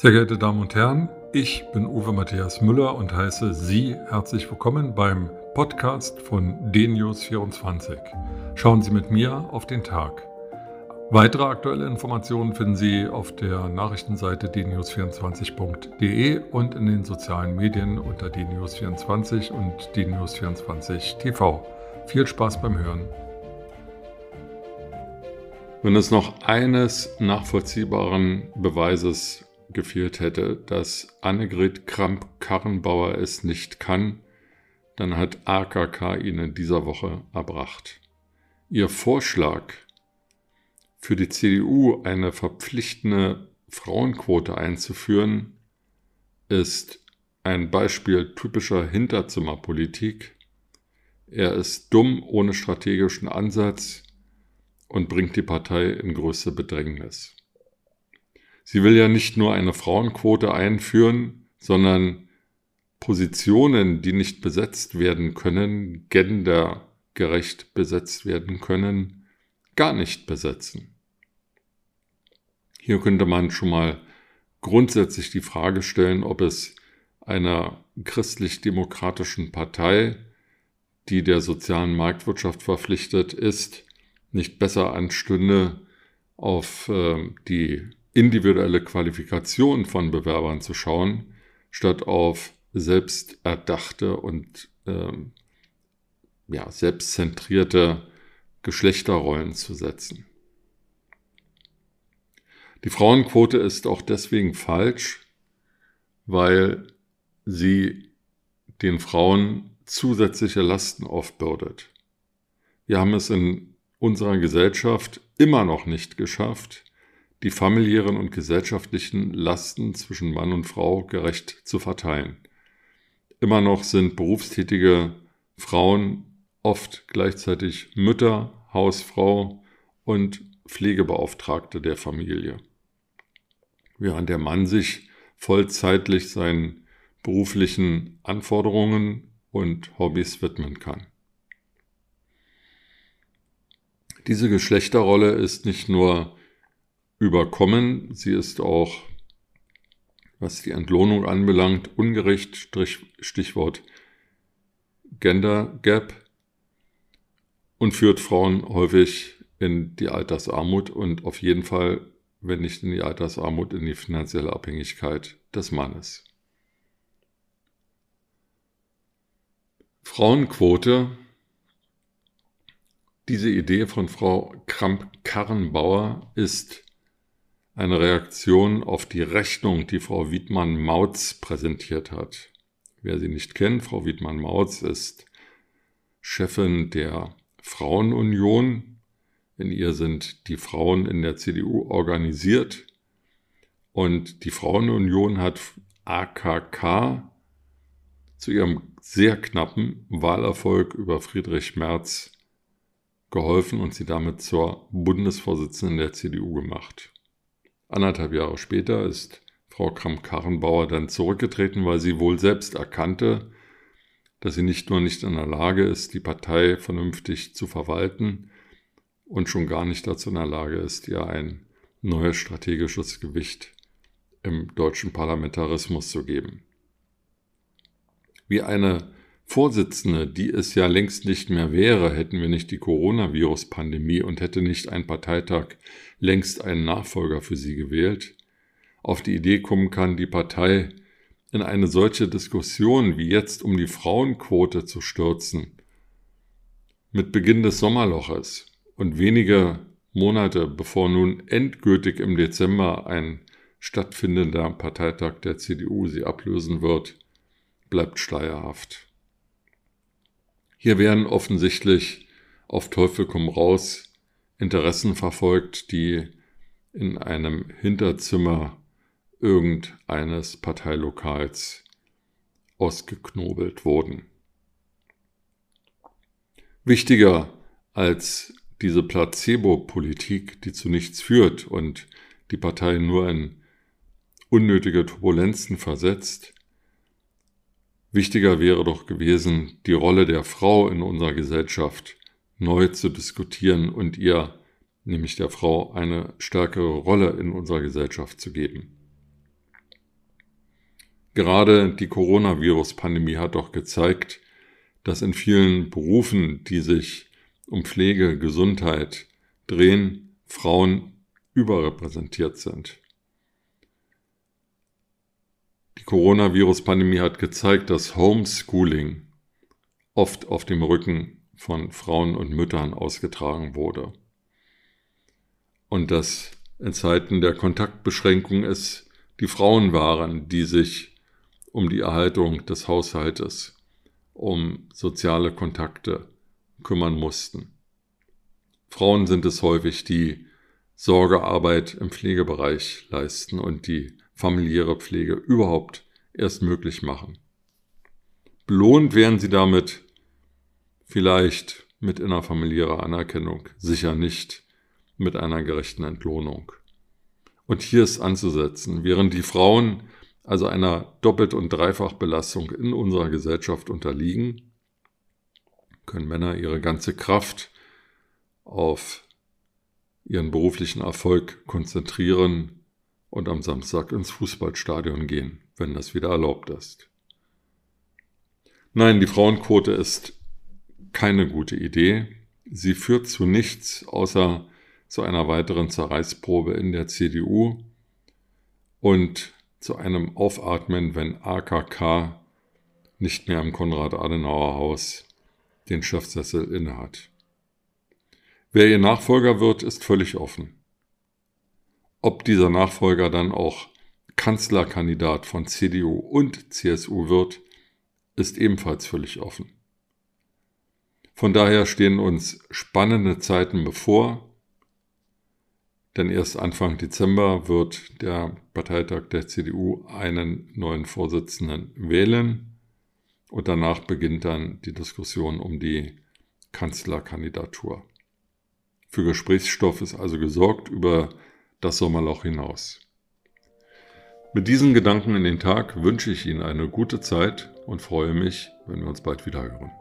Sehr geehrte Damen und Herren, ich bin Uwe Matthias Müller und heiße Sie herzlich willkommen beim Podcast von DNews24. Schauen Sie mit mir auf den Tag. Weitere aktuelle Informationen finden Sie auf der Nachrichtenseite dnews24.de und in den sozialen Medien unter dnews24 und dnews24 TV. Viel Spaß beim Hören. Wenn es noch eines nachvollziehbaren Beweises gefehlt hätte, dass Annegret Kramp-Karrenbauer es nicht kann, dann hat AKK ihn in dieser Woche erbracht. Ihr Vorschlag, für die CDU eine verpflichtende Frauenquote einzuführen, ist ein Beispiel typischer Hinterzimmerpolitik. Er ist dumm ohne strategischen Ansatz und bringt die Partei in größte Bedrängnis. Sie will ja nicht nur eine Frauenquote einführen, sondern Positionen, die nicht besetzt werden können, gendergerecht besetzt werden können, gar nicht besetzen. Hier könnte man schon mal grundsätzlich die Frage stellen, ob es einer christlich-demokratischen Partei, die der sozialen Marktwirtschaft verpflichtet ist, nicht besser anstünde, auf äh, die individuelle Qualifikation von Bewerbern zu schauen, statt auf selbsterdachte und ähm, ja, selbstzentrierte Geschlechterrollen zu setzen. Die Frauenquote ist auch deswegen falsch, weil sie den Frauen zusätzliche Lasten aufbürdet. Wir haben es in unserer Gesellschaft immer noch nicht geschafft, die familiären und gesellschaftlichen Lasten zwischen Mann und Frau gerecht zu verteilen. Immer noch sind berufstätige Frauen oft gleichzeitig Mütter, Hausfrau und Pflegebeauftragte der Familie, während der Mann sich vollzeitlich seinen beruflichen Anforderungen und Hobbys widmen kann. Diese Geschlechterrolle ist nicht nur überkommen. Sie ist auch, was die Entlohnung anbelangt, ungerecht, Stichwort Gender Gap und führt Frauen häufig in die Altersarmut und auf jeden Fall, wenn nicht in die Altersarmut, in die finanzielle Abhängigkeit des Mannes. Frauenquote. Diese Idee von Frau Kramp-Karrenbauer ist eine Reaktion auf die Rechnung, die Frau Wiedmann-Mautz präsentiert hat. Wer sie nicht kennt, Frau Wiedmann-Mautz ist Chefin der Frauenunion. In ihr sind die Frauen in der CDU organisiert. Und die Frauenunion hat AKK zu ihrem sehr knappen Wahlerfolg über Friedrich Merz geholfen und sie damit zur Bundesvorsitzenden der CDU gemacht. Anderthalb Jahre später ist Frau Kramp-Karrenbauer dann zurückgetreten, weil sie wohl selbst erkannte, dass sie nicht nur nicht in der Lage ist, die Partei vernünftig zu verwalten und schon gar nicht dazu in der Lage ist, ihr ein neues strategisches Gewicht im deutschen Parlamentarismus zu geben. Wie eine Vorsitzende, die es ja längst nicht mehr wäre, hätten wir nicht die Coronavirus-Pandemie und hätte nicht ein Parteitag längst einen Nachfolger für sie gewählt, auf die Idee kommen kann, die Partei in eine solche Diskussion wie jetzt um die Frauenquote zu stürzen, mit Beginn des Sommerloches und wenige Monate bevor nun endgültig im Dezember ein stattfindender Parteitag der CDU sie ablösen wird, bleibt schleierhaft. Hier werden offensichtlich auf Teufel komm raus Interessen verfolgt, die in einem Hinterzimmer irgendeines Parteilokals ausgeknobelt wurden. Wichtiger als diese Placebo-Politik, die zu nichts führt und die Partei nur in unnötige Turbulenzen versetzt, Wichtiger wäre doch gewesen, die Rolle der Frau in unserer Gesellschaft neu zu diskutieren und ihr, nämlich der Frau, eine stärkere Rolle in unserer Gesellschaft zu geben. Gerade die Coronavirus-Pandemie hat doch gezeigt, dass in vielen Berufen, die sich um Pflege, Gesundheit drehen, Frauen überrepräsentiert sind. Die Coronavirus-Pandemie hat gezeigt, dass Homeschooling oft auf dem Rücken von Frauen und Müttern ausgetragen wurde. Und dass in Zeiten der Kontaktbeschränkung es die Frauen waren, die sich um die Erhaltung des Haushaltes, um soziale Kontakte kümmern mussten. Frauen sind es häufig, die Sorgearbeit im Pflegebereich leisten und die familiäre Pflege überhaupt erst möglich machen. Belohnt werden sie damit vielleicht mit innerfamiliärer Anerkennung, sicher nicht mit einer gerechten Entlohnung. Und hier ist anzusetzen, während die Frauen also einer Doppelt- und Dreifachbelastung in unserer Gesellschaft unterliegen, können Männer ihre ganze Kraft auf ihren beruflichen Erfolg konzentrieren und am Samstag ins Fußballstadion gehen, wenn das wieder erlaubt ist. Nein, die Frauenquote ist keine gute Idee. Sie führt zu nichts außer zu einer weiteren Zerreißprobe in der CDU und zu einem Aufatmen, wenn AKK nicht mehr im Konrad-Adenauer-Haus den Chefsessel innehat. Wer ihr Nachfolger wird, ist völlig offen. Ob dieser Nachfolger dann auch Kanzlerkandidat von CDU und CSU wird, ist ebenfalls völlig offen. Von daher stehen uns spannende Zeiten bevor, denn erst Anfang Dezember wird der Parteitag der CDU einen neuen Vorsitzenden wählen und danach beginnt dann die Diskussion um die Kanzlerkandidatur. Für Gesprächsstoff ist also gesorgt über das Sommerloch hinaus. Mit diesen Gedanken in den Tag wünsche ich Ihnen eine gute Zeit und freue mich, wenn wir uns bald wieder hören.